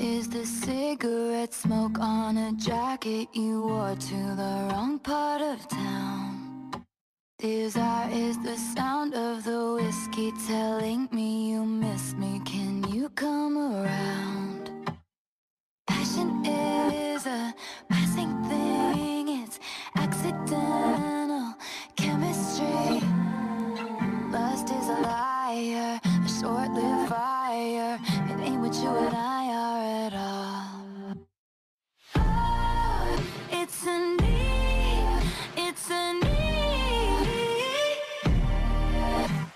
is the cigarette smoke on a jacket you wore to the wrong part of town. Desire is the sound of the whiskey telling me you miss me. Can you come around? Passion is a passing thing, it's accidental chemistry. Lust is a liar, a short-lived fire. It ain't what you and I it's a need, it's a need.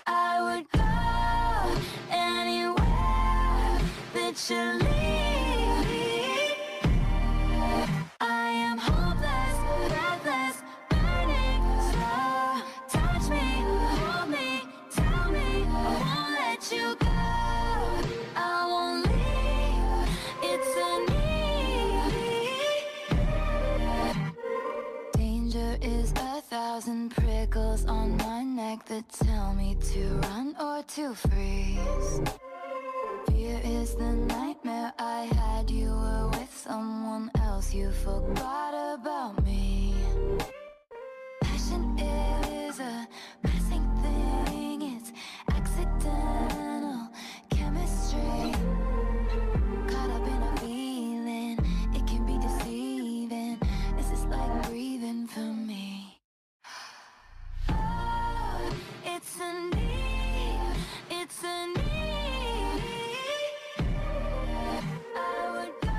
I would go anywhere that you lead. Thousand prickles on my neck that tell me to run or to freeze. Fear is the It's a need, it's a need. I would go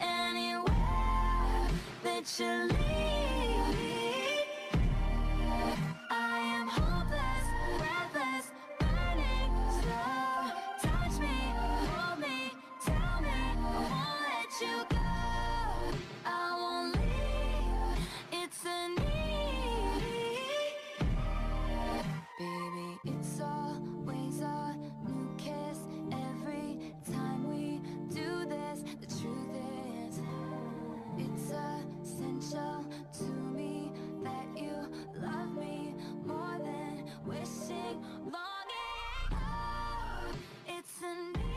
anywhere that you lead. Me I am hopeless, breathless, burning. Touch me, hold me, tell me, I won't let you go. longing. Oh, it's a new.